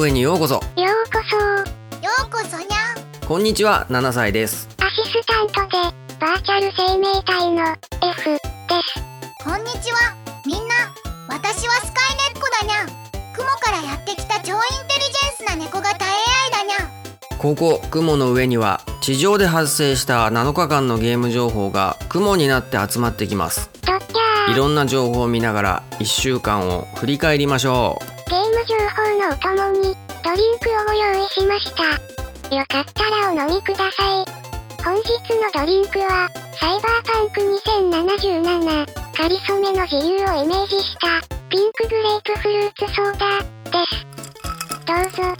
上にようこそ。ようこそ。ようこそにゃん。こんにちは7歳です。アシスタントでバーチャル生命体の F です。こんにちは。みんな私はスカイネッコだにゃん。雲からやってきた超インテリジェンスな猫型 AI だにゃん。ここ雲の上には地上で発生した7日間のゲーム情報が雲になって集まってきます。いろんな情報を見ながら1週間を振り返りましょゲーム情報のお供にドリンクをご用意しました。よかったらお飲みください。本日のドリンクはサイバーパンク2077かりそめの自由をイメージした。ピンクグレープフルーツソーダです。どうぞ。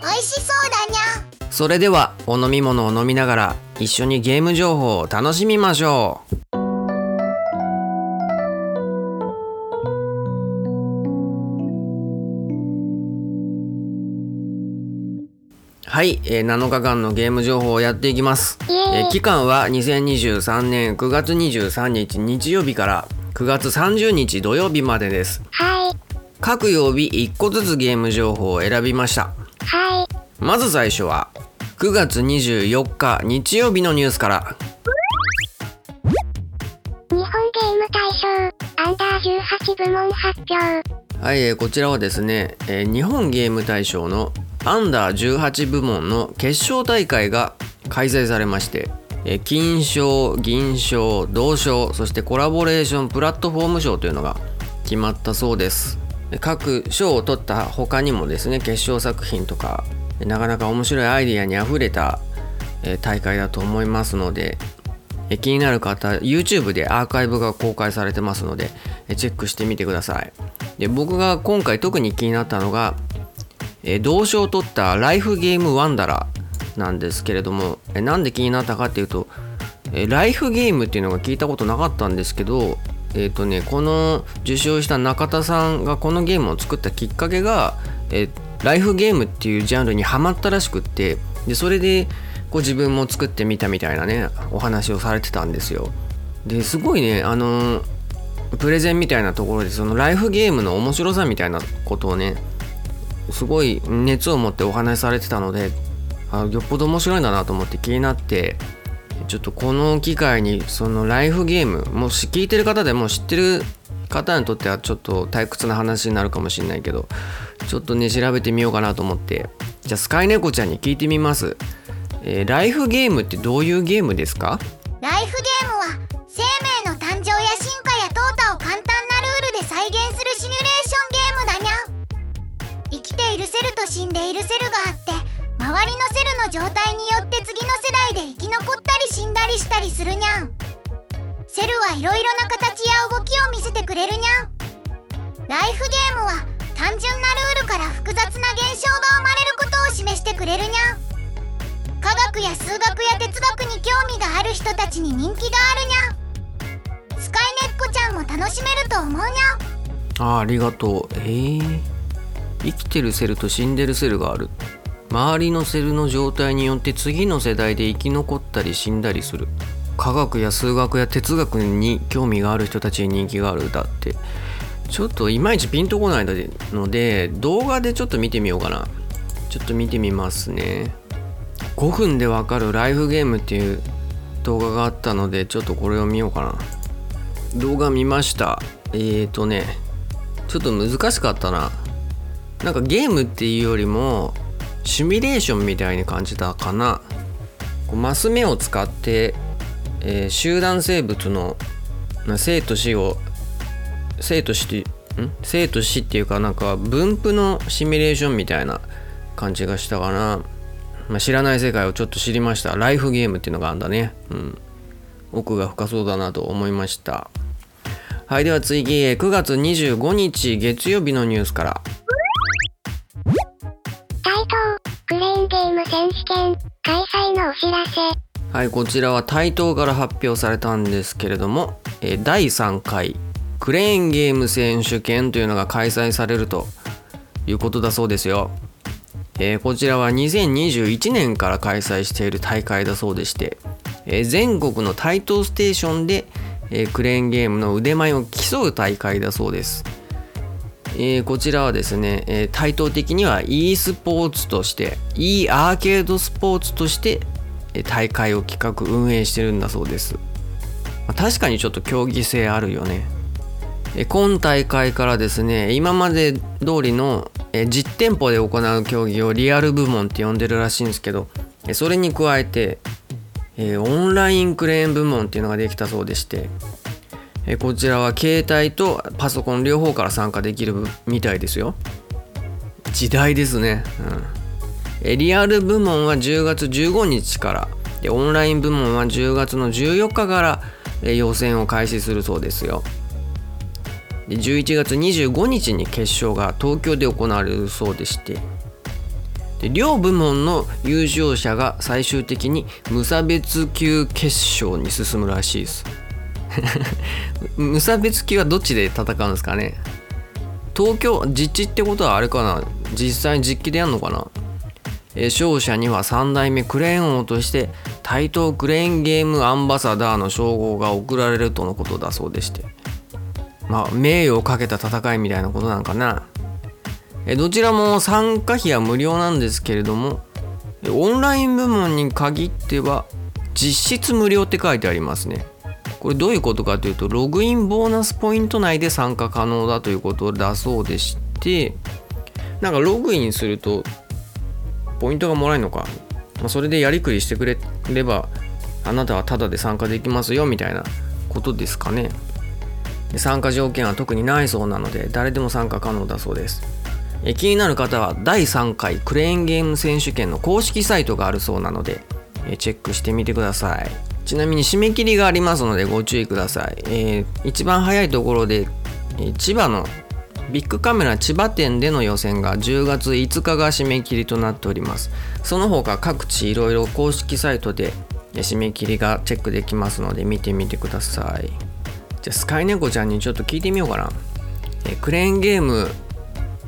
美味しそうだにゃ。それではお飲み物を飲みながら一緒にゲーム情報を楽しみましょうはい、えー7日間のゲーム情報をやっていきます。えー期間は2023年9月23日日曜日から9月30日土曜日までです。はい。各曜日1個ずつゲーム情報を選びました。はい。まず最初は9月24日日曜日のニュースから。日本ゲーム大賞アンダー18部門発表。はい、えーこちらはですね、えー日本ゲーム大賞のアンダー18部門の決勝大会が開催されまして、金賞銀賞銅賞そしてコラボレーションプラットフォーム賞というのが決まったそうです。各賞を取った他にもですね決勝作品とかなかなか面白いアイデアにあふれた、大会だと思いますので気になる方 YouTube でアーカイブが公開されてますのでチェックしてみてください。で僕が今回特に気になったのがえ同賞を取ったライフゲームワンダラーなんですけれどもえなんで気になったかっていうとえライフゲームっていうのが聞いたことなかったんですけどえっ、とねこの受賞した中田さんがこのゲームを作ったきっかけがえライフゲームっていうジャンルにハマったらしくってでそれでこう自分も作ってみたみたいなねお話をされてたんですよ。ですごいねあのプレゼンみたいなところでそのライフゲームの面白さみたいなことをねすごい熱を持ってお話しされてたのであよっぽど面白いんだなと思って気になってちょっとこの機会にそのライフゲームもし聞いてる方でも知ってる方にとってはちょっと退屈な話になるかもしれないけどちょっとね調べてみようかなと思って。じゃあスカイネコちゃんに聞いてみます、えーライフゲームってどういうゲームですか？ライフゲーム死んでいるセルがあって周りのセルの状態によって次の世代で生き残ったり死んだりしたりするにゃんセルはいろいろな形や動きを見せてくれるにゃんライフゲームは単純なルールから複雑な現象が生まれることを示してくれるにゃん科学や数学や哲学に興味がある人たちに人気があるにゃんスカイネッコちゃんも楽しめると思うにゃんあありがとう。えー、生きてるセルと死んでるセルがある。周りのセルの状態によって次の世代で生き残ったり死んだりする。科学や数学や哲学に興味がある人たちに人気がある。だって。ちょっといまいちピンとこないので動画でちょっと見てみようかな。ちょっと見てみますね。5分でわかるライフゲームっていう動画があったのでちょっとこれを見ようかな。動画見ました。えーとねちょっと難しかったな。なんかゲームっていうよりもシミュレーションみたいに感じたかな。こうマス目を使って、えー集団生物の生と死を生と死ってん？生と死っていうかなんか分布のシミュレーションみたいな感じがしたかな、まあ、知らない世界をちょっと知りました。ライフゲームっていうのがあんだね。うん。奥が深そうだなと思いました。はいでは次9月25日月曜日のニュースから。お知らせ。はいこちらは台東から発表されたんですけれども、え第3回クレーンゲーム選手権というのが開催されるということだそうですよ、えーこちらは2021年から開催している大会だそうでして、えー全国の台東ステーションで、えークレーンゲームの腕前を競う大会だそうです。えーこちらはですね、えー対等的には e スポーツとして e アーケードスポーツとして大会を企画運営してるんだそうです、まあ確かにちょっと競技性あるよね。え今大会からですね今まで通りのえ実店舗で行う競技をリアル部門って呼んでるらしいんですけどえそれに加えてえオンラインクレーン部門っていうのができたそうでしてえこちらは携帯とパソコン両方から参加できるみたいですよ。時代ですね、うん、リアル部門は10月15日から。でオンライン部門は10月の14日からえ予選を開始するそうですよ。で11月25日に決勝が東京で行われるそうでして。で両部門の優勝者が最終的に無差別級決勝に進むらしいです。無差別級はどっちで戦うんですかね？東京実地ってことはあれかな？実際実機でやるのかな？え勝者には3代目クレーン王として台東クレーンゲームアンバサダーの称号が贈られるとのことだそうでして。まあ名誉をかけた戦いみたいなことなんかな？えどちらも参加費は無料なんですけれどもオンライン部門に限っては実質無料って書いてありますね。これどういうことかというとログインボーナスポイント内で参加可能だということだそうでしてなんかログインするとポイントがもらえるのか、まあ、それでやりくりしてくれればあなたはタダで参加できますよみたいなことですかね。参加条件は特にないそうなので誰でも参加可能だそうです。気になる方は第3回クレーンゲーム選手権の公式サイトがあるそうなのでチェックしてみてください。ちなみに締め切りがありますのでご注意ください、えー一番早いところで、えー千葉のビッグカメラ千葉店での予選が10月5日が締め切りとなっております。その他各地いろいろ公式サイトで締め切りがチェックできますので見てみてください。じゃあスカイネコちゃんにちょっと聞いてみようかな。えクレーンゲーム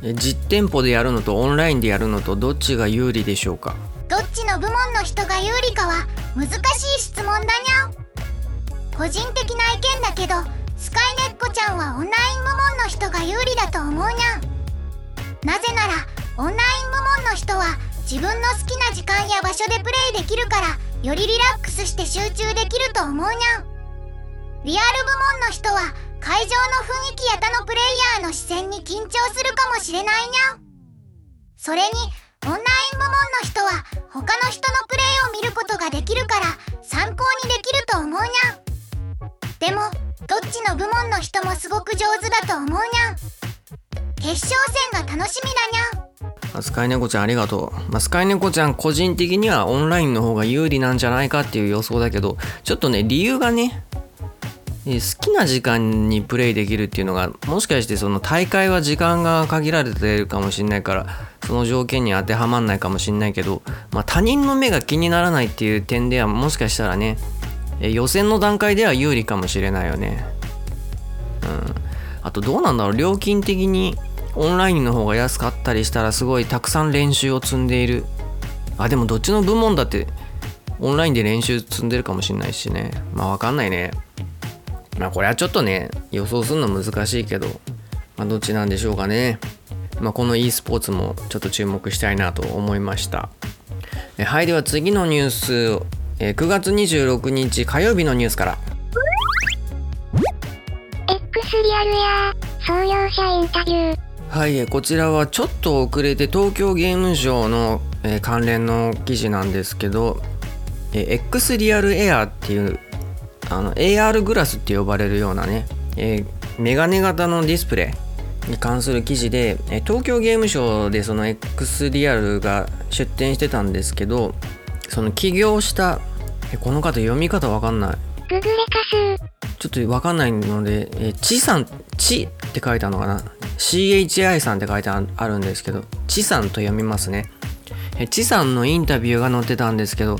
え実店舗でやるのとオンラインでやるのとどっちが有利でしょうか？どっちの部門の人が有利かは難しい質問だにゃ個人的な意見だけどスカイネッコちゃんはオンライン部門の人が有利だと思うにゃ。なぜならオンライン部門の人は自分の好きな時間や場所でプレイできるからよりリラックスして集中できると思うにゃ。リアル部門の人は会場の雰囲気や他のプレイヤーの視線に緊張するかもしれないにゃ。それにオンライン部門の人は他の人のプレイを見ることができるから参考にできると思うにゃでもどっちの部門の人もすごく上手だと思うにゃん。決勝戦が楽しみだにゃあスカイネコちゃんありがとう、まあ、スカイネコちゃん個人的にはオンラインの方が有利なんじゃないかっていう予想だけどちょっとね理由がね好きな時間にプレイできるっていうのがもしかしてその大会は時間が限られてるかもしれないからその条件に当てはまんないかもしれないけど、まあ、他人の目が気にならないっていう点ではもしかしたらね予選の段階では有利かもしれないよね。うん。あとどうなんだろう料金的にオンラインの方が安かったりしたらすごいたくさん練習を積んでいる。あでもどっちの部門だってオンラインで練習積んでるかもしれないしね。まあわかんないね。まあこれはちょっとね予想するの難しいけどまあどっちなんでしょうかね。まあこの e スポーツもちょっと注目したいなと思いました。えはいでは次のニュース。えー9月26日火曜日のニュースから。X リアルや創業者インタビュー。はい、えーこちらはちょっと遅れて東京ゲームショウの、えー関連の記事なんですけど、えー X リアルエアっていうあの AR グラスって呼ばれるようなね、えーメガネ型のディスプレイに関する記事で、えー東京ゲームショウでその X リアルが出展してたんですけどその起業したえーこの方読み方わかんないググレカス。ちょっとわかんないので、えー、ちさん、ちって書いてあるのかな ?CHI さんって書いてああるんですけど、ちさんと読みますね。えーちさんのインタビューが載ってたんですけど、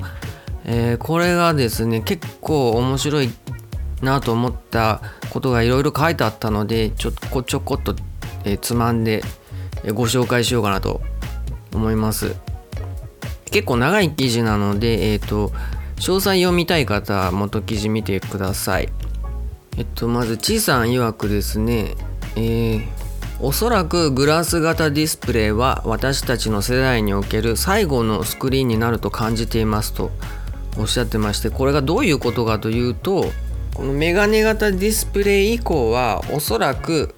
えーこれがですね、結構面白いなと思ったことがいろいろ書いてあったので、ちょこちょこっと、えーつまんで、ご紹介しようかなと思います。結構長い記事なので、えっ、と、詳細読みたい方元記事見てください。えっと、まず、ちさん曰くですね、えーおそらくグラス型ディスプレイは私たちの世代における最後のスクリーンになると感じていますとおっしゃってましてこれがどういうことかというとこのメガネ型ディスプレイ以降はおそらく、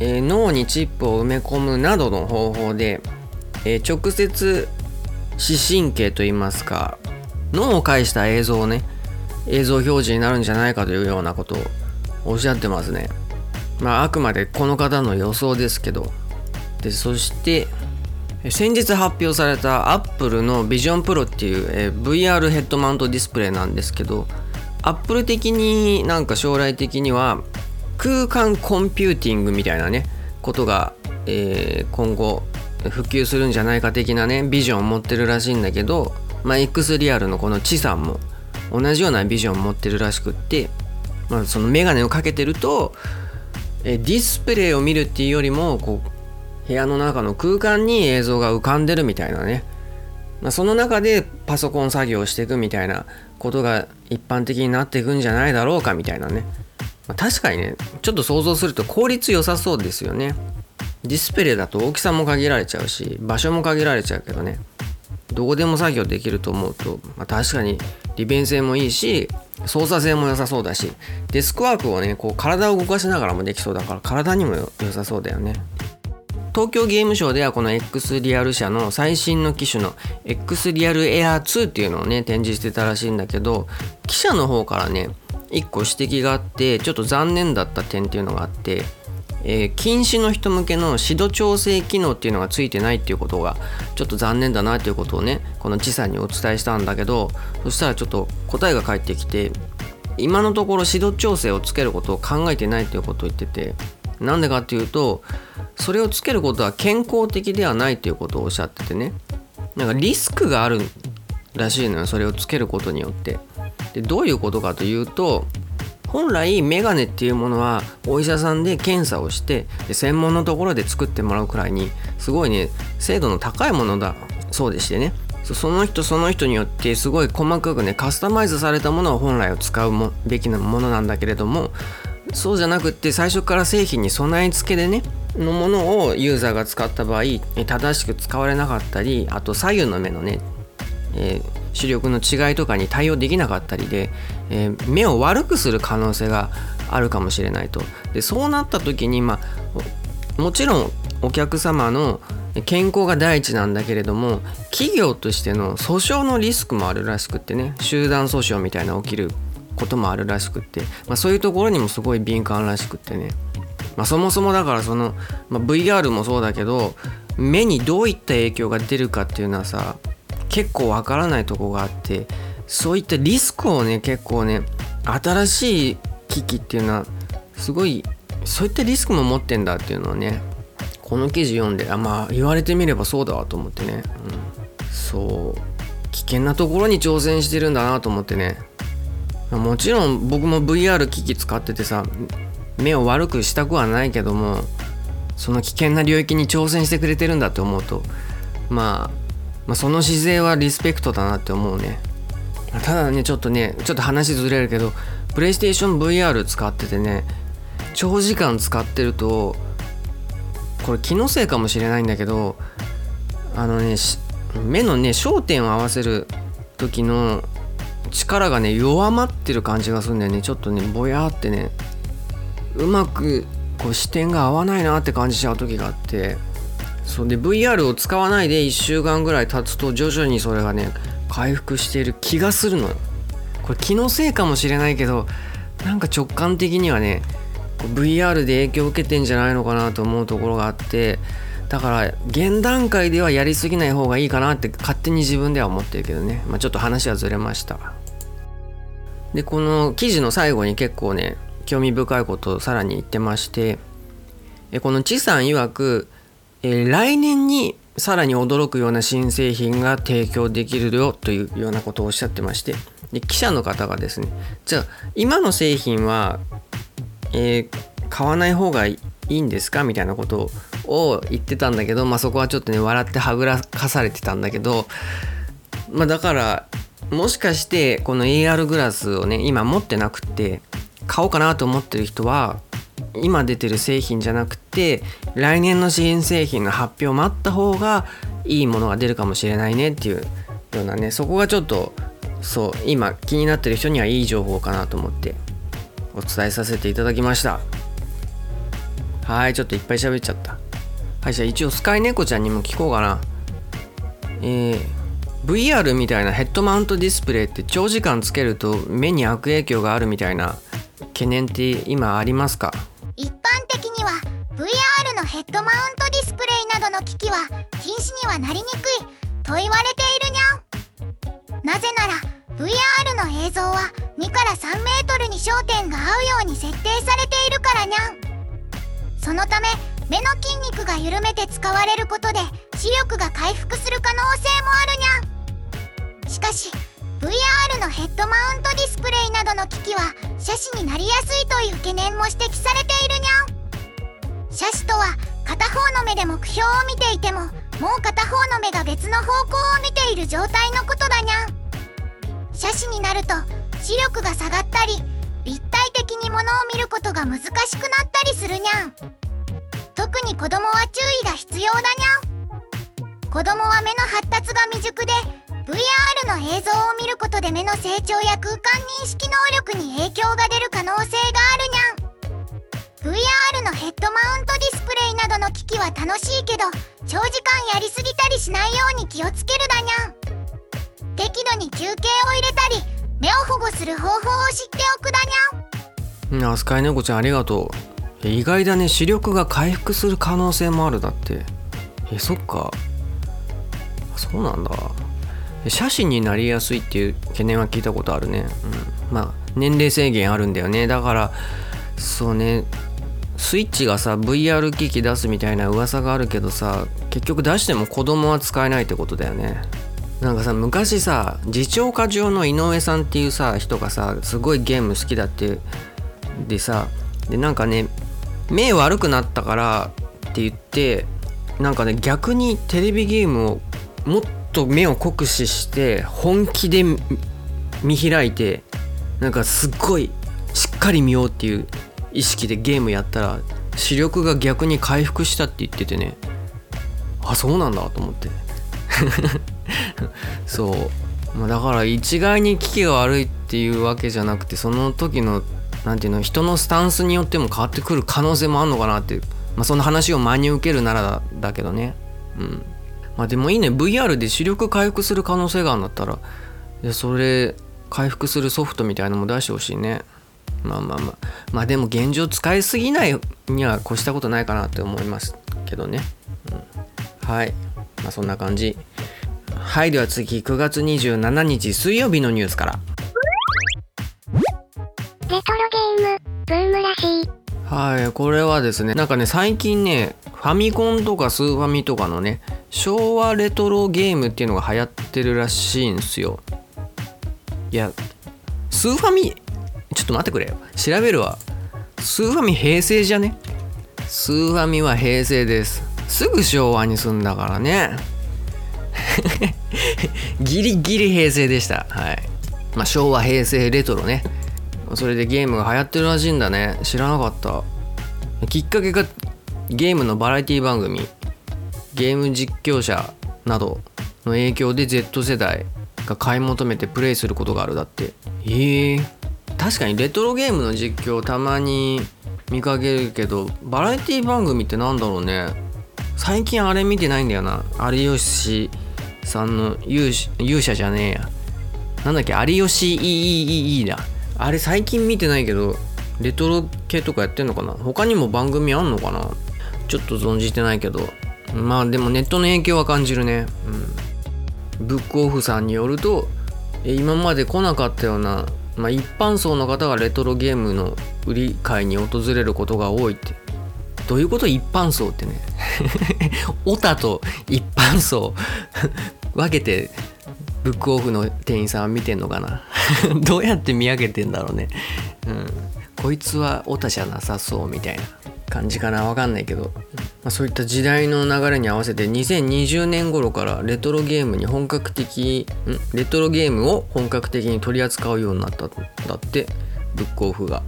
えー、脳にチップを埋め込むなどの方法で、えー、直接視神経といいますか脳を介した映像をね映像表示になるんじゃないかというようなことをおっしゃってますね。まあ、あくまでこの方の予想ですけどでそして先日発表された Apple の Vision Pro っていう、え VR ヘッドマウントディスプレイなんですけど Apple 的になんか将来的には空間コンピューティングみたいなねことが、え、今後普及するんじゃないか的なねビジョンを持ってるらしいんだけど、まあ、X リアルのこのチさんも同じようなビジョンを持ってるらしくって、まあ、そのメガネをかけてるとえディスプレイを見るっていうよりもこう部屋の中の空間に映像が浮かんでるみたいなね、まあ、その中でパソコン作業をしていくみたいなことが一般的になっていくんじゃないだろうかみたいなね、まあ、確かにねちょっと想像すると効率良さそうですよね。ディスプレイだと大きさも限られちゃうし場所も限られちゃうけどね。どこでも作業できると思うと、まあ、確かに利便性もいいし操作性も良さそうだし。デスクワークをねこう体を動かしながらもできそうだから体にも良さそうだよね。東京ゲームショウではこの X リアル社の最新の機種の X リアルエアー2っていうのをね展示してたらしいんだけど記者の方からね1個指摘があってちょっと残念だった点っていうのがあってえー、禁止の人向けの指導調整機能っていうのがついてないっていうことがちょっと残念だなっていうことをねこの知さんにお伝えしたんだけどそしたらちょっと答えが返ってきて今のところ指導調整をつけることを考えてないっていうことを言っててなんでかっていうとそれをつけることは健康的ではないっていうことをおっしゃっててね。なんかリスクがあるらしいのよそれをつけることによって。でどういうことかというと本来メガネっていうものはお医者さんで検査をして専門のところで作ってもらうくらいにすごいね精度の高いものだ。そうでしてね。その人その人によってすごい細かくねカスタマイズされたものを本来を使うべきなものなんだけれどもそうじゃなくって最初から製品に備え付けでねのものをユーザーが使った場合正しく使われなかったりあと左右の目のね、えー視力の違いとかに対応できなかったりで、えー、目を悪くする可能性があるかもしれないと。でそうなった時に、まあ、もちろんお客様の健康が第一なんだけれども企業としての訴訟のリスクもあるらしくってね集団訴訟みたいな起きる。こともあるらしくって、まあ、そういうところにもすごい敏感らしくってね、まあ、そもそもだからその、まあ、VR もそうだけど目にどういった影響が出るかっていうのはさ結構わからないとこがあってそういったリスクをね結構ね新しい機器っていうのはすごいそういったリスクも持ってんだっていうのをねこの記事読んであまあ言われてみればそうだわと思ってね、うん、そう。危険なところに挑戦してるんだなと思ってね。もちろん僕も VR 機器使っててさ目を悪くしたくはないけどもその危険な領域に挑戦してくれてるんだって思うとまあまあ、その姿勢はリスペクトだなって思うね。ただねちょっとねちょっと話ずれるけどプレイステーション VR 使っててね長時間使ってるとこれ気のせいかもしれないんだけどあのね目のね焦点を合わせる時の力がね弱まってる感じがするんだよね。ちょっとねぼやってねうまくこう視点が合わないなって感じちゃう時があって。そうで VR を使わないで1週間ぐらい経つと徐々にそれがね回復している気がするのよ。これ気のせいかもしれないけどなんか直感的にはね VR で影響を受けてんじゃないのかなと思うところがあってだから現段階ではやりすぎない方がいいかなって勝手に自分では思ってるけどね、まあ、ちょっと話はずれました。でこの記事の最後に結構ね興味深いことをさらに言ってましてこの知さん曰く、来年にさらに驚くような新製品が提供できるよというようなことをおっしゃってましてで記者の方がですねじゃあ今の製品は、えー、買わない方がいいんですか？みたいなことを言ってたんだけど、まあ、そこはちょっとね笑ってはぐらかされてたんだけど、まあ、だからもしかしてこの AR グラスをね今持ってなくて買おうかなと思ってる人は今出てる製品じゃなくて来年の新製品の発表待った方がいいものが出るかもしれないねっていうようなねそこがちょっとそう今気になってる人にはいい情報かなと思ってお伝えさせていただきました。はいちょっといっぱい喋っちゃった。はいじゃあ一応スカイネコちゃんにも聞こうかな。えー VR みたいなヘッドマウントディスプレイって長時間つけると目に悪影響があるみたいな懸念って今ありますか？一般的には VR のヘッドマウントディスプレイなどの機器は禁止にはなりにくいと言われているにゃん。なぜなら VR の映像は2から3メートルに焦点が合うように設定されているからにゃん。そのため目の筋肉が緩めて使われることで視力が回復する可能性もあるにゃしかし VR のヘッドマウントディスプレイなどの機器は斜視になりやすいという懸念も指摘されているにゃん。斜視とは片方の目で目標を見ていてももう片方の目が別の方向を見ている状態のことだにゃん。斜視になると視力が下がったり立体的に物を見ることが難しくなったりするにゃん。特に子供は注意が必要だにゃん。子供は目の発達が未熟で VR の映像を見ることで目の成長や空間認識能力に影響が出る可能性があるにゃん。VR のヘッドマウントディスプレイなどの機器は楽しいけど長時間やりすぎたりしないように気をつけるだにゃん。適度に休憩を入れたり目を保護する方法を知っておくだにゃん。あスカイネコちゃんありがとう。意外だね。視力が回復する可能性もあるだって。えそっか。そうなんだ。写真になりやすいっていう懸念は聞いたことあるね、うん、まあ年齢制限あるんだよね。だからそうね。スイッチがさ VR 機器出すみたいな噂があるけどさ結局出しても子供は使えないってことだよね。なんかさ昔さ次長課長の井上さんっていうさ人がさすごいゲーム好きだってでさでなんかね目悪くなったからって言ってなんかね逆にテレビゲームをもっと目を酷使して本気で見開いてなんかすっごいしっかり見ようっていう意識でゲームやったら視力が逆に回復したって言っててねあそうなんだと思って。そう、まあ、だから一概に機器が悪いっていうわけじゃなくてその時のなんていうの人のスタンスによっても変わってくる可能性もあるのかなっていう、まあ、その話を真に受けるならだけどね。うん。まあでもいいね。VR で視力回復する可能性があるんだったらいやそれ回復するソフトみたいなのも出してほしいね。まあまあまあまあでも現状使いすぎないには越したことないかなって思いますけどね、うん、はい。まあそんな感じ。はいでは次。9月27日水曜日のニュースから。レト、ブームらしい。はいこれはですねなんかね最近ねファミコンとかスーファミとかのね昭和レトロゲームっていうのが流行ってるらしいんですよ。いやスーファミちょっと待ってくれよ。調べるわ。スーファミ平成じゃね？スーファミは平成です。すぐ昭和に住んだからね。ギリギリ平成でした。はい。まあ昭和平成レトロね。それでゲームが流行ってるらしいんだね。知らなかった。きっかけがゲームのバラエティ番組ゲーム実況者などの影響で Z 世代が買い求めてプレイすることがあるだって。へえ確かにレトロゲームの実況たまに見かけるけどバラエティ番組ってなんだろうね。最近あれ見てないんだよな。有吉さんの勇者勇者じゃねえや。なんだっけ？有吉 EEEE だ。あれ最近見てないけどレトロ系とかやってんのかな？他にも番組あんのかな？ちょっと存じてないけど。まあでもネットの影響は感じるね。うん。ブックオフさんによるとえ今まで来なかったような、まあ、一般層の方がレトロゲームの売り買いに訪れることが多いって。どういうこと一般層ってね。オタと一般層。分けてブックオフの店員さんは見てんのかな？どうやって見分けてんだろうね。うん。こいつはオタじゃなさそうみたいな感じかな。わかんないけど、まあ、そういった時代の流れに合わせて2020年頃からレトロゲームに本格的んレトロゲームを本格的に取り扱うようになったんだってブックオフが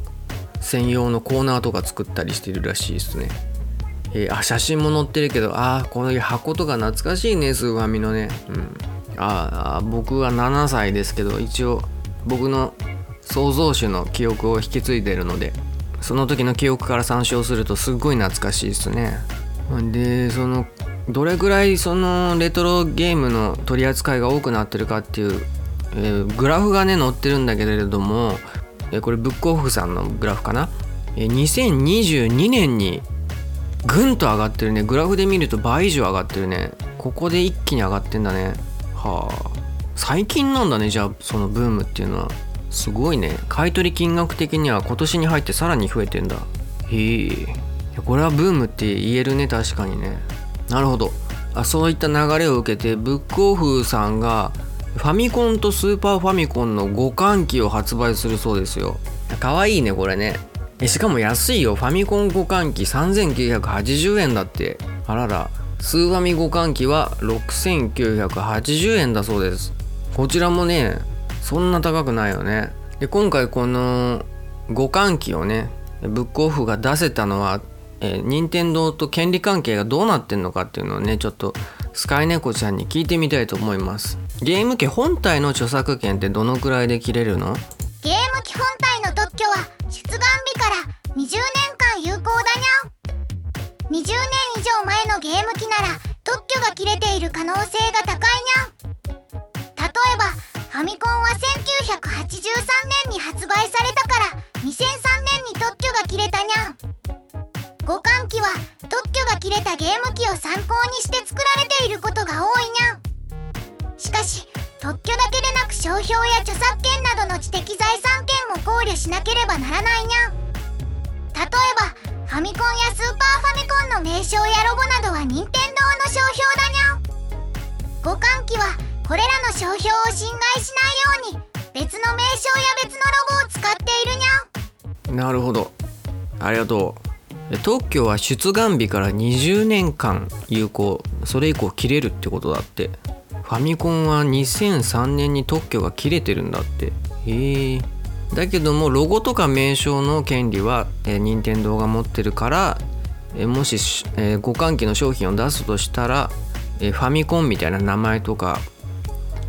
専用のコーナーとか作ったりしてるらしいですね。えー、あ写真も載ってるけどああこの箱とか懐かしいねスーファミのね。うん。ああ僕は7歳ですけど一応僕の創造主の記憶を引き継いでるのでその時の記憶から参照するとすっごい懐かしいですね。でそのどれぐらいそのレトロゲームの取り扱いが多くなってるかっていう、えー、グラフがね載ってるんだけれども、えー、これブックオフさんのグラフかな、えー、2022年にぐんと上がってるね。グラフで見ると倍以上上がってるね。ここで一気に上がってんだね。はあ。最近なんだねじゃあそのブームっていうのは。すごいね。買取金額的には今年に入ってさらに増えてんだ。へえ。これはブームって言えるね確かにね。なるほど。あそういった流れを受けてブックオフさんがファミコンとスーパーファミコンの互換機を発売するそうですよ。かわいいねこれね。しかも安いよ。ファミコン互換機3980円だって。あらら。スーファミ互換機は6980円だそうです。こちらもねそんな高くないよね。で今回この互換機をねブックオフが出せたのは、え、任天堂と権利関係がどうなってんのかっていうのをねちょっとスカイネコちゃんに聞いてみたいと思います。ゲーム機本体の著作権ってどのくらいで切れるの？ゲーム機本体の特許は出願日から20年間有効だにゃ20年以上前のゲーム機なら特許が切れている可能性が高いにゃん。例えばファミコンは1983年に発売されたから2003年に特許が切れたにゃん。互換機は特許が切れたゲーム機を参考にして作られていることが多いにゃん。しかし特許だけでなく商標や著作権などの知的財産権も考慮しなければならないにゃん。例えばファミコンやスーパーファミコンの名称やロゴなどは任天堂の商標だにゃ互換機はこれらの商標を侵害しないように別の名称や別のロゴを使っているにゃなるほど。ありがとう。特許は出願日から20年間有効それ以降切れるってことだって。ファミコンは2003年に特許が切れてるんだって。へえ。だけどもロゴとか名称の権利は、えー、任天堂が持ってるから、えー、もし、えー、互換機の商品を出すとしたら、えー、ファミコンみたいな名前とか、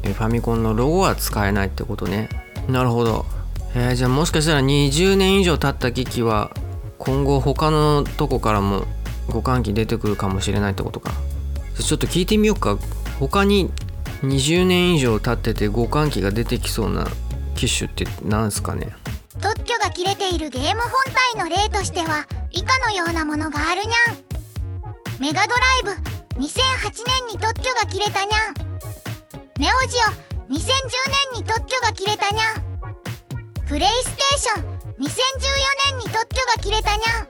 えー、ファミコンのロゴは使えないってことね。なるほど、えー、じゃあもしかしたら20年以上経った機器は今後他のとこからも互換機出てくるかもしれないってことか。ちょっと聞いてみようか。他に20年以上経ってて互換機が出てきそうな機種って何すかね？特許が切れているゲーム本体の例としては以下のようなものがあるにゃん。メガドライブ2008年に特許が切れたにゃん。ネオジオ2010年に特許が切れたにゃん。プレイステーション2014年に特許が切れたにゃん。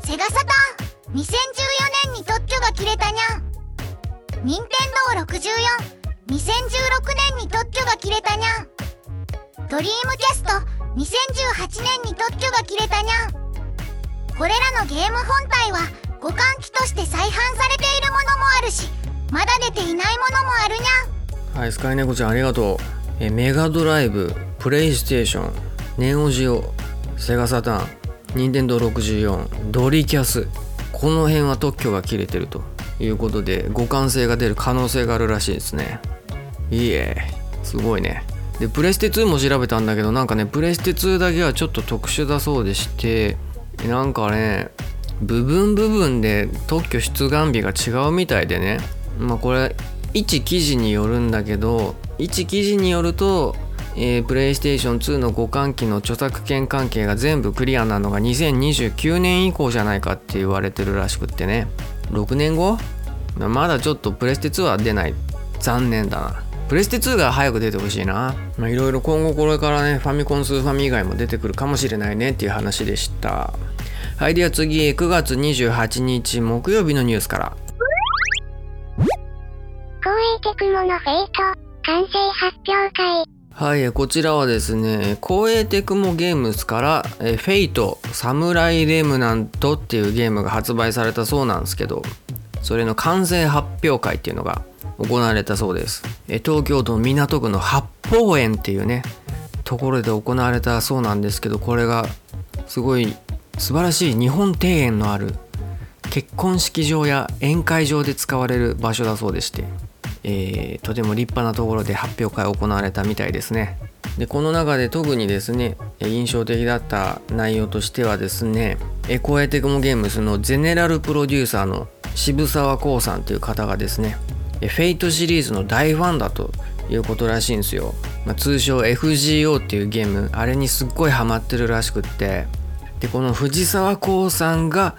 セガサターン2014年に特許が切れたにゃん。任天堂64 2016年に特許が切れたにゃん。ドリームキャスト。2018年に特許が切れたにゃん。これらのゲーム本体は互換機として再販されているものもあるしまだ出ていないものもあるにゃん。はいスカイネコちゃんありがとう。えメガドライブプレイステーションネオジオセガサターンニンテンドー64ドリキャス。この辺は特許が切れてると。いうことで互換性が出る可能性があるらしいですね。いいえ。すごいね。でプレステ2も調べたんだけどなんかねプレステ2だけはちょっと特殊だそうでしてなんかね部分部分で特許出願日が違うみたいでね。まあこれ一記事によるんだけど一記事によるとえ、プレイステーション2の互換機の著作権関係が全部クリアなのが2029年以降じゃないかって言われてるらしくってね。6年後？まだちょっとプレステ2は出ない。残念だな。プレステ2が早く出てほしいな。まあ、いろいろ今後これからね、ファミコン、スーファミ以外も出てくるかもしれないねっていう話でした。はい、では次、9月28日木曜日のニュースから。コーエーテクモのフェイト、完成発表会。はい、こちらはですね、コーエーテクモゲームスから、えフェイト、サムライレムナントっていうゲームが発売されたそうなんですけど、それの完成発表会っていうのが行われたそうです。東京都港区の八芳園っていうねところで行われたそうなんですけどこれがすごい素晴らしい日本庭園のある結婚式場や宴会場で使われる場所だそうでして、えー、とても立派なところで発表会行われたみたいですね。でこの中で特にですね印象的だった内容としてはですねコーエーテクモゲームスのゼネラルプロデューサーのシブサワ・コウさんという方がですね Fate シリーズの大ファンだということらしいんですよ、まあ、通称 FGO っていうゲーム。あれにすっごいハマってるらしくって。でこのシブサワ・コウさんが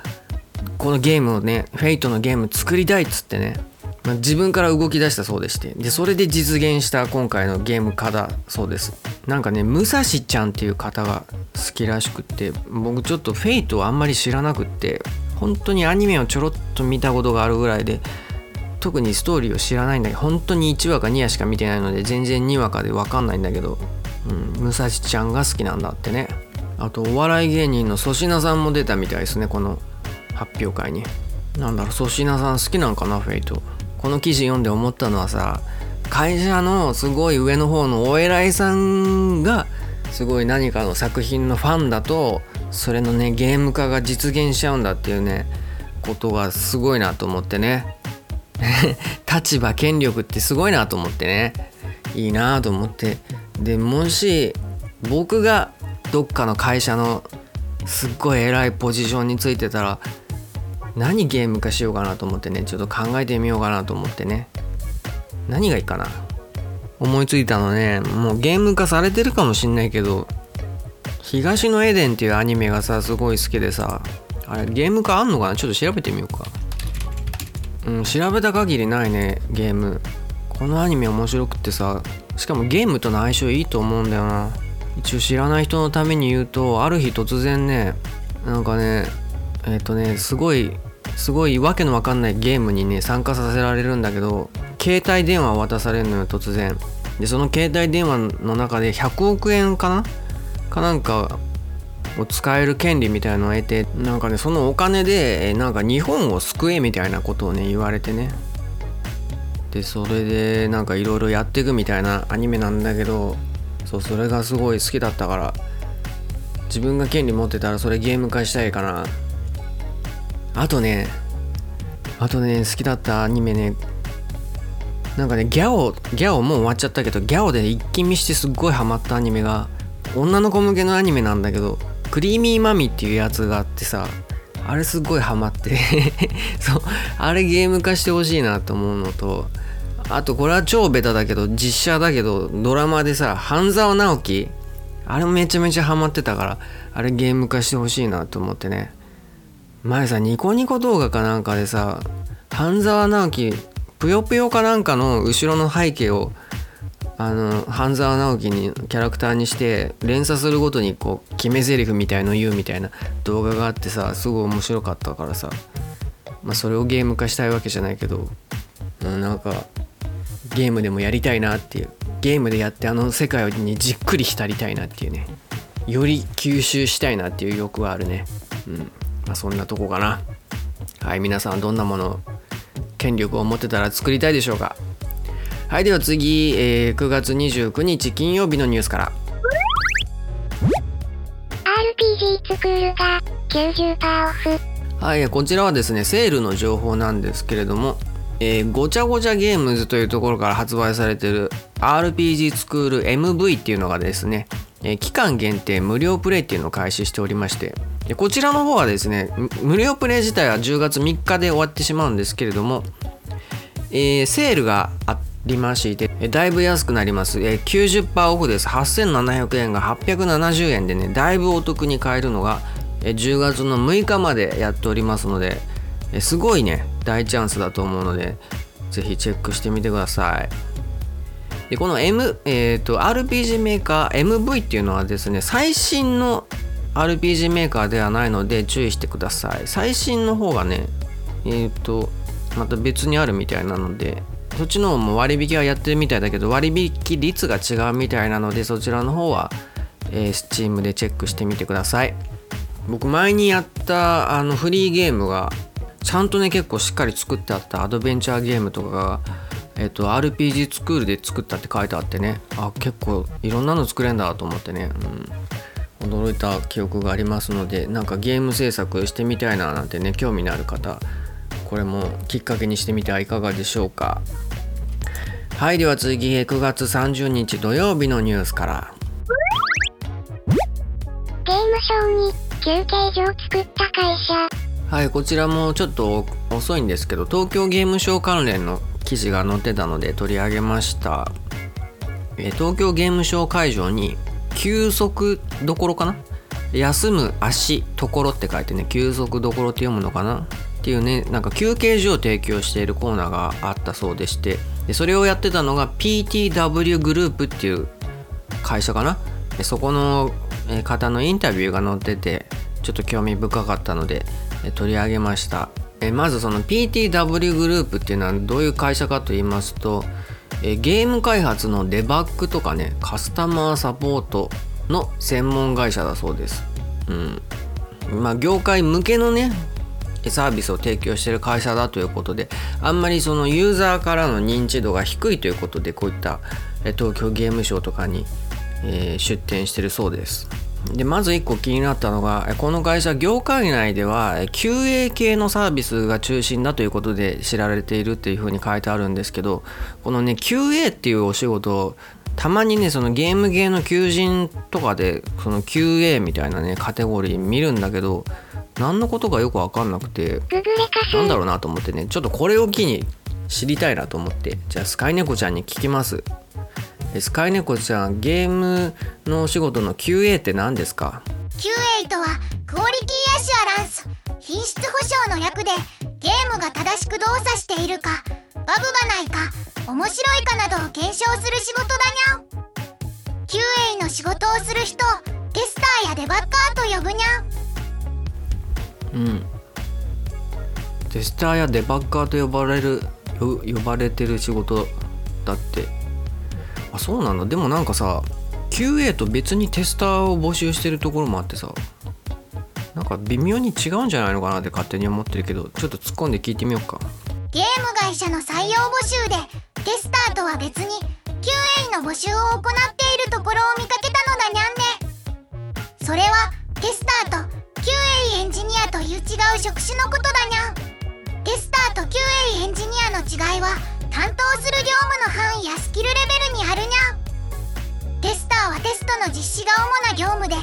このゲームをね Fate のゲーム作りたいっつってね、まあ、自分から動き出したそうでして。でそれで実現した今回のゲーム化だそうです。なんかね武蔵ちゃんっていう方が好きらしくって。僕ちょっと Fate をあんまり知らなくって。本当にアニメをちょろっと見たことがあるぐらいで特にストーリーを知らないんだけど本当に1話か2話しか見てないので全然2話かで分かんないんだけど、うん、武蔵ちゃんが好きなんだってね。あとお笑い芸人の粗品さんも出たみたいですねこの発表会に。なんだろう粗品さん好きなんかな Fate。この記事読んで思ったのはさ会社のすごい上の方のお偉いさんがすごい何かの作品のファンだとそれのねゲーム化が実現しちゃうんだっていうねことがすごいなと思ってね。立場権力ってすごいなと思ってね。いいなと思って。でもし僕がどっかの会社のすっごい偉いポジションについてたら何ゲーム化しようかなと思ってね。ちょっと考えてみようかなと思ってね。何がいいかな。思いついたのね。もうゲーム化されてるかもしんないけど東のエデンっていうアニメがさすごい好きでさ。あれゲーム化あんのかな？ちょっと調べてみようか。うん調べた限りないねゲーム。このアニメ面白くってさしかもゲームとの相性いいと思うんだよな。一応知らない人のために言うとある日突然ねなんかねえっ、ー、とねすごいすごいわけのわかんないゲームにね参加させられるんだけど携帯電話を渡されるのよ突然。でその携帯電話の中で100億円かな？かなんかを使える権利みたいのを得てなんかねそのお金でなんか日本を救えみたいなことをね言われてね。でそれでなんかいろいろやっていくみたいなアニメなんだけどそうそれがすごい好きだったから自分が権利持ってたらそれゲーム化したいかな。あとねあとね好きだったアニメね。なんかねギャオギャオもう終わっちゃったけどギャオで一気見してすっごいハマったアニメが女の子向けのアニメなんだけどクリーミーマミっていうやつがあってさあれすっごいハマって。そう。あれゲーム化してほしいなと思うのとあとこれは超ベタだけど実写だけどドラマでさ半沢直樹。あれめちゃめちゃハマってたからあれゲーム化してほしいなと思ってね。前さニコニコ動画かなんかでさ半沢直樹ぷよぷよかなんかの後ろの背景をあの半沢直樹にキャラクターにして連鎖するごとにこう決め台詞みたいの言うみたいな動画があってさすごい面白かったからさ、まあ、それをゲーム化したいわけじゃないけど、うん、なんかゲームでもやりたいなっていう。ゲームでやってあの世界にじっくり浸りたいなっていうね。より吸収したいなっていう欲はあるね。うん。まあそんなとこかな。はい皆さんどんなもの権力を持ってたら作りたいでしょうか。はいでは次、えー、9月29日金曜日のニュースから。RPG スクールが90%オフ。はいこちらはですねセールの情報なんですけれどもえー、ごちゃごちゃゲームズというところから発売されている RPG スクール MV っていうのがですね、えー、期間限定無料プレイっていうのを開始しておりましてでこちらの方はですね無料プレイ自体は10月3日で終わってしまうんですけれども、えー、セールがありましてだいぶ安くなります、90%オフです。8700円が870円でねだいぶお得に買えるのが、10月の6日までやっておりますので、すごいね大チャンスだと思うのでぜひチェックしてみてください。でこの、M えーと、RPG メーカー MV っていうのはですね最新の RPG メーカーではないので注意してください。最新の方がねえっ、ー、とまた別にあるみたいなのでそっちの方も割引はやってるみたいだけど割引率が違うみたいなのでそちらの方は、えー、Steam でチェックしてみてください。僕前にやったあのフリーゲームがちゃんとね結構しっかり作ってあったアドベンチャーゲームとかが、えっと、RPG スクールで作ったって書いてあってね。あ結構いろんなの作れんだと思ってね、うん、驚いた記憶がありますのでなんかゲーム制作してみたいななんてね興味のある方これもきっかけにしてみてはいかがでしょうか。はいでは次9月30日土曜日のニュースから。ゲームショーに休憩所を作った会社。はいこちらもちょっと遅いんですけど東京ゲームショー関連の記事が載ってたので取り上げました。え東京ゲームショー会場に休息どころかな？休む足ところって書いてね休息どころって読むのかな？っていうねなんか休憩所を提供しているコーナーがあったそうでしてでそれをやってたのが PTW グループっていう会社かな。でそこの方のインタビューが載っててちょっと興味深かったので取り上げました。えまずその PTW グループっていうのはどういう会社かと言いますとえゲーム開発のデバッグとかねカスタマーサポートの専門会社だそうです。うん。まあ業界向けのねサービスを提供している会社だということであんまりそのユーザーからの認知度が低いということでこういった東京ゲームショウとかに、え出展してるそうです。でまず1個気になったのがこの会社業界内では QA 系のサービスが中心だということで知られているっていうふうに書いてあるんですけどこのね QA っていうお仕事たまにねそのゲーム系の求人とかでその QA みたいなねカテゴリー見るんだけど何のことかよく分かんなくて。なんだろうなと思ってねちょっとこれを機に知りたいなと思って。じゃあスカイネコちゃんに聞きます。えスカイネコちゃんゲームのお仕事の QA って何ですか？QA とはクオリティアシュアランス。品質保証の略でゲームが正しく動作しているかバグがないか面白いかなどを検証する仕事だにゃん。QA の仕事をする人をテスターやデバッカーと呼ぶにゃん。うん。テスターやデバッカーと呼ばれるよ呼ばれてる仕事だって。あそうなんだでもなんかさ QA と別にテスターを募集してるところもあってさなんか微妙に違うんじゃないのかなって勝手に思ってるけどちょっと突っ込んで聞いてみようか。ゲーム会社の採用募集でテスターとは別に QA の募集を行っているところを見かけたのだにゃんね。それはテスターと QA エンジニアという違う職種のことだにゃん。テスターと QA エンジニアの違いは担当する業務の範囲やスキルレベルにあるにゃん。テスターはテストの実施が主な業務で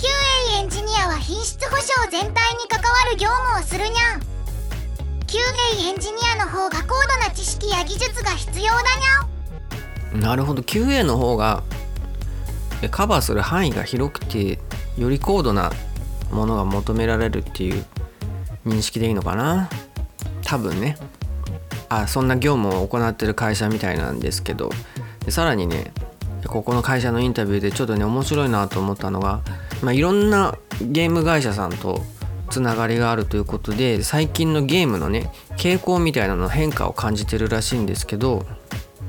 QA エンジニアは品質保証全体に関わる業務をするにゃん。QA エンジニアの方が高度な知識や技術が必要だにゃなるほど。QA の方がカバーする範囲が広くてより高度なものが求められるっていう認識でいいのかな？多分ね。あそんな業務を行ってる会社みたいなんですけど。でさらにねここの会社のインタビューでちょっとね面白いなと思ったのが、まあ、いろんなゲーム会社さんとつながりがあるということで最近のゲームのね傾向みたいなの変化を感じてるらしいんですけど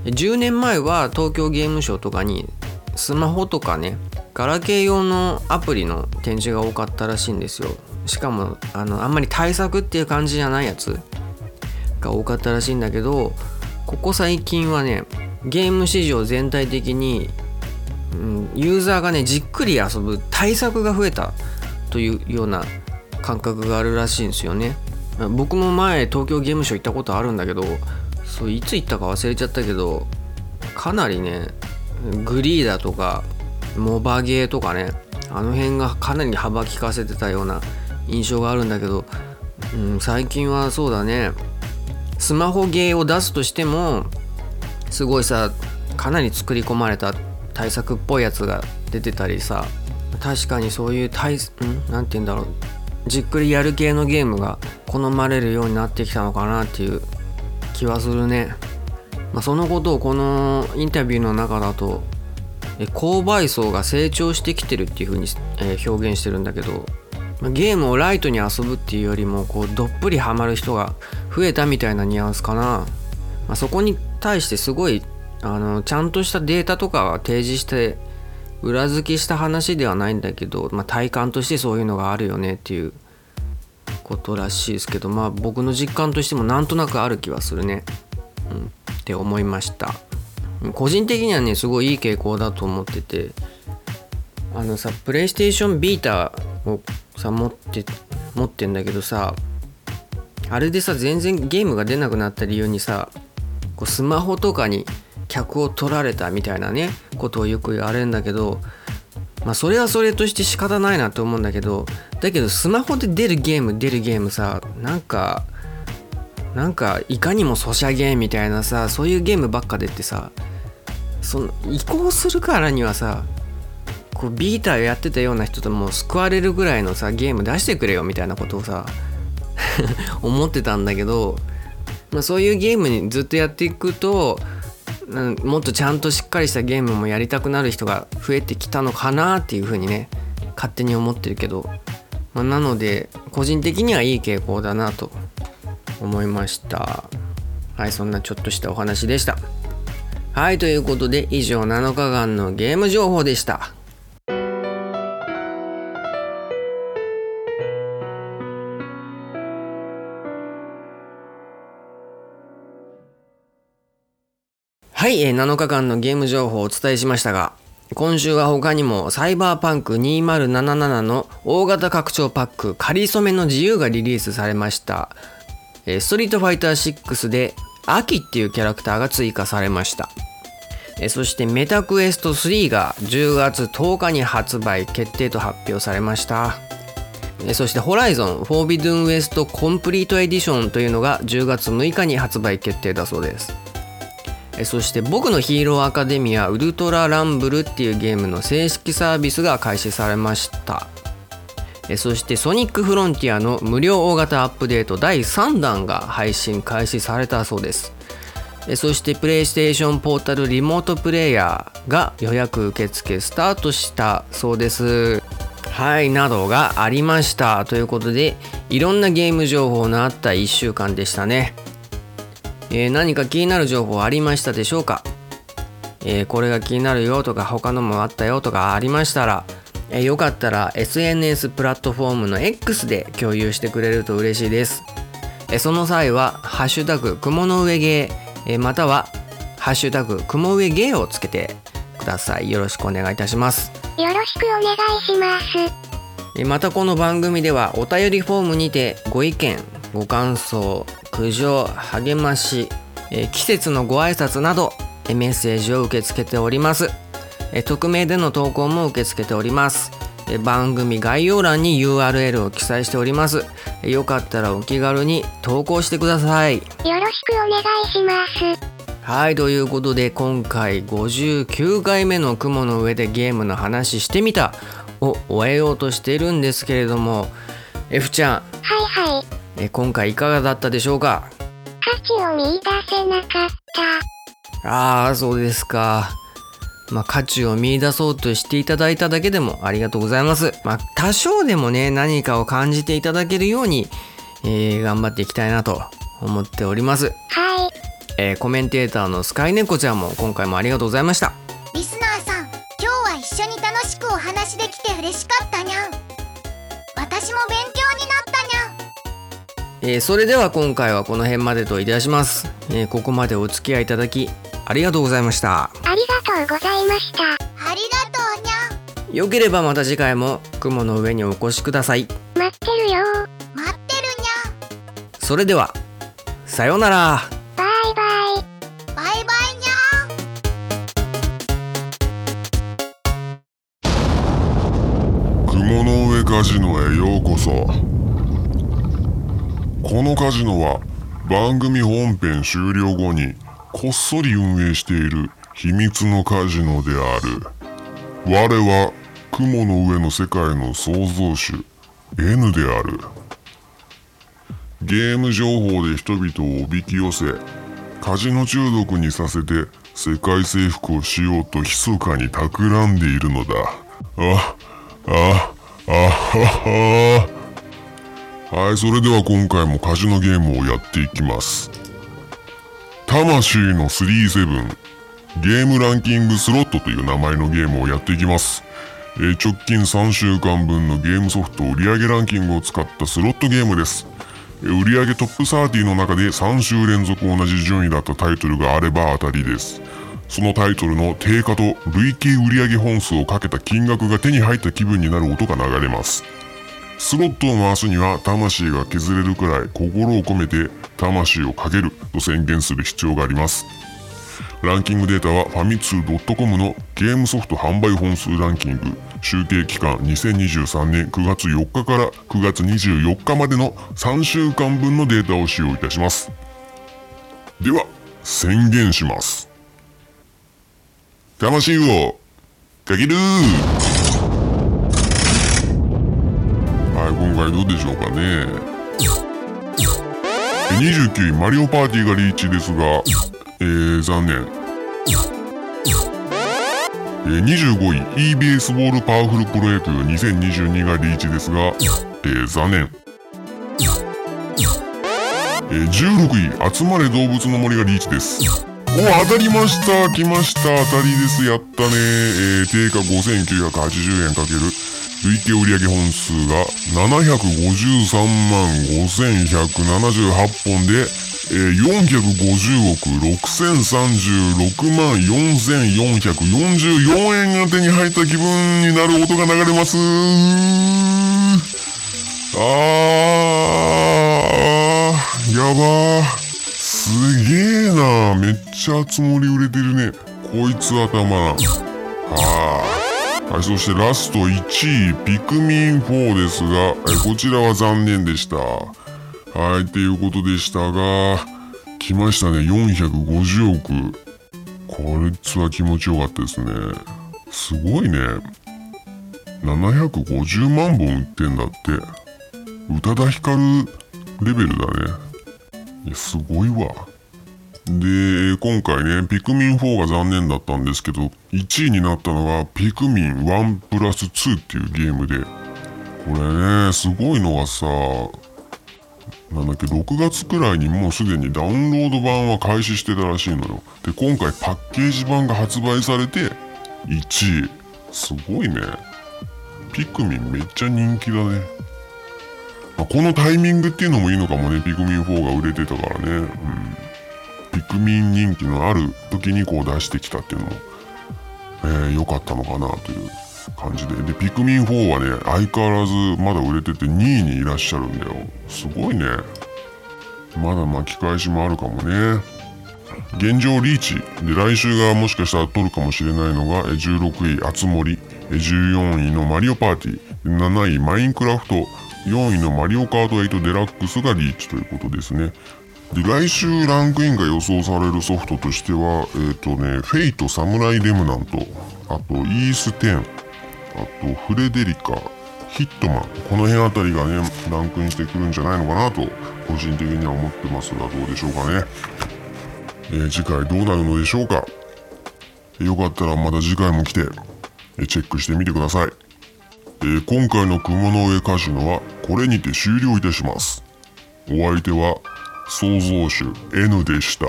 10年前は東京ゲームショウとかにスマホとかねガラケー用のアプリの展示が多かったらしいんですよ。しかもあのあんまり対策っていう感じじゃないやつが多かったらしいんだけどここ最近はねゲーム市場全体的に、うん、ユーザーがねじっくり遊ぶ対策が増えたというような感覚があるらしいんですよね。僕も前東京ゲームショウ行ったことあるんだけどそういつ行ったか忘れちゃったけどかなりねグリーだとかモバゲーとかねあの辺がかなり幅利かせてたような印象があるんだけど、うん、最近はそうだね。スマホゲーを出すとしてもすごいさかなり作り込まれた対策っぽいやつが出てたりさ確かにそういう対んなんて言うんだろう。じっくりやる系のゲームが好まれるようになってきたのかなっていう気はするね、まあ、そのことをこのインタビューの中だとえ購買層が成長してきてるっていう風に、えー表現してるんだけどまゲームをライトに遊ぶっていうよりもこうどっぷりハマる人が増えたみたいなニュアンスかな、まあ、そこに対してすごいあのちゃんとしたデータとかは提示して裏付けした話ではないんだけど、まあ、体感としてそういうのがあるよねっていうことらしいですけどまあ僕の実感としてもなんとなくある気はするね、うん、って思いました。個人的にはねすごいいい傾向だと思っててあのさプレイステーションビータをさ持って持ってんだけどさあれでさ全然ゲームが出なくなった理由にさこうスマホとかに客を取られたみたいなねことをよく言われるんだけどまあそれはそれとして仕方ないなと思うんだけどだけどスマホで出るゲーム出るゲームさなんかなんかいかにもソシャゲみたいなさそういうゲームばっか出てさその移行するからにはさこうビーターやってたような人とも救われるぐらいのさゲーム出してくれよみたいなことをさ 思ってたんだけど、まあ、そういうゲームにずっとやっていくともっとちゃんとしっかりしたゲームもやりたくなる人が増えてきたのかなっていうふうにね勝手に思ってるけど、まあ、なので個人的にはいい傾向だなと思いました。はいそんなちょっとしたお話でした。はいということで以上7日間のゲーム情報でした。はい、えー7日間のゲーム情報をお伝えしましたが今週は他にもサイバーパンク2077の大型拡張パック仮初めの自由がリリースされました。えーストリートファイター6で A.K.I. っていうキャラクターが追加されました。えーそして Meta Quest 3が10月10日に発売決定と発表されました。えそして Horizon Forbidden West Complete Edition というのが10月6日に発売決定だそうです。そして僕のヒーローアカデミアウルトラランブルっていうゲームの正式サービスが開始されました。そしてソニックフロンティアの無料大型アップデート第3弾が配信開始されたそうです。そしてプレイステーションポータルリモートプレイヤーが予約受付スタートしたそうです。はいなどがありました。ということでいろんなゲーム情報のあった1週間でしたね。えー何か気になる情報ありましたでしょうか、えーこれが気になるよとか他のもあったよとかありましたら、えーよかったら SNS プラットフォームの X で共有してくれると嬉しいです、えーその際は「ハッシュタグ雲の上ゲー」えーまたは「ハッシュタグ雲上ゲー」をつけてください。よろしくお願いいたします。よろしくお願いします。えまたこの番組ではお便りフォームにてご意見ご感想苦情励ましえ季節のご挨拶などえメッセージを受け付けております。え匿名での投稿も受け付けております。え番組概要欄に URL を記載しております。えよかったらお気軽に投稿してください。よろしくお願いします。はいということで今回59回目の雲の上でゲームの話してみたを終えようとしているんですけれども F ちゃん。はいはい。え今回いかがだったでしょうか？価値を見出せなかった。ああそうですか。まあ価値を見出そうとしていただいただけでもありがとうございます。まあ多少でもね何かを感じていただけるように、えー頑張っていきたいなと思っております、はい。えーコメンテーターのスカイネコちゃんも今回もありがとうございました。リスナーさん今日は一緒に楽しくお話できて嬉しかったにゃん。私も勉強にえーそれでは今回はこの辺までといたします、えーここまでお付き合いいただきありがとうございました。ありがとうございました。ありがとうにゃん。よければまた次回も雲の上にお越しください。待ってるよ。待ってるにそれではさようなら。バイバイ。バイバイにゃん。雲の上カジノへようこそこのカジノは番組本編終了後にこっそり運営している秘密のカジノである。我は雲の上の世界の創造主 N である。ゲーム情報で人々をおびき寄せカジノ中毒にさせて世界征服をしようと密かに企んでいるのだ。あああはははいそれでは今回もカジノゲームをやっていきます。魂の37ゲームランキングスロットという名前のゲームをやっていきます。えー直近3週間分のゲームソフト売上ランキングを使ったスロットゲームです。え売上トップ30の中で3週連続同じ順位だったタイトルがあれば当たりです。そのタイトルの定価と累計売上本数をかけた金額が手に入った気分になる音が流れます。スロットを回すには魂が削れるくらい心を込めて魂をかけると宣言する必要があります。ランキングデータはファミツー .com のゲームソフト販売本数ランキング集計期間2023年9月4日から9月24日までの3週間分のデータを使用いたします。では、宣言します。魂をかけるはい、今回どうでしょうかね。29位マリオパーティーがリーチですが、えー、残念。えー、25位 e ベースボールパワフルプロ野球2022がリーチですが、えー、残念。えー、16位集まれ動物の森がリーチです。お当たりました。来ました。当たりです。やったね。えー、定価5980円かける累計売上本数が753万5178本で、えー、450億6036万4444円が手に入った気分になる音が流れます。あーやばー。すげえな。めっちゃつもり売れてるね。こいつ頭。なはあ。はいそしてラスト1位ピクミン4ですが。えこちらは残念でした。はいっていうことでしたが来ましたね。450億。こいつは気持ちよかったですね。すごいね。750万本売ってんだって。宇多田ヒカルレベルだね、すごいわ。で、今回ね、ピクミン4が残念だったんですけど、1位になったのが、ピクミン1プラス2っていうゲームで、これね、すごいのがさ、なんだっけ、6月くらいにもうすでにダウンロード版は開始してたらしいのよ。で、今回パッケージ版が発売されて、1位。すごいね。ピクミンめっちゃ人気だね。まあ、このタイミングっていうのもいいのかもね、ピクミン4が売れてたからね。うん。ピクミン人気のある時にこう出してきたっていうのも、えー、良かったのかなという感じで。で、ピクミン4はね、相変わらずまだ売れてて2位にいらっしゃるんだよ。すごいね。まだ巻き返しもあるかもね。現状リーチで来週がもしかしたら取るかもしれないのが16位あつ森14位のマリオパーティー7位マインクラフト4位のマリオカート8デラックスがリーチということですね。で、来週ランクインが予想されるソフトとしては、えっ、とね、 Fate、Samurai Remnant、あと、イース10、あと、フレデリカ、ヒットマン、この辺あたりがね、ランクインしてくるんじゃないのかなと、個人的には思ってますが、どうでしょうかね。えー次回どうなるのでしょうか。よかったらまた次回も来て、チェックしてみてください。えー今回の雲の上カジノはこれにて終了いたします。お相手は創造主 N でした。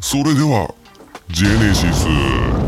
それでは、ジェネシス。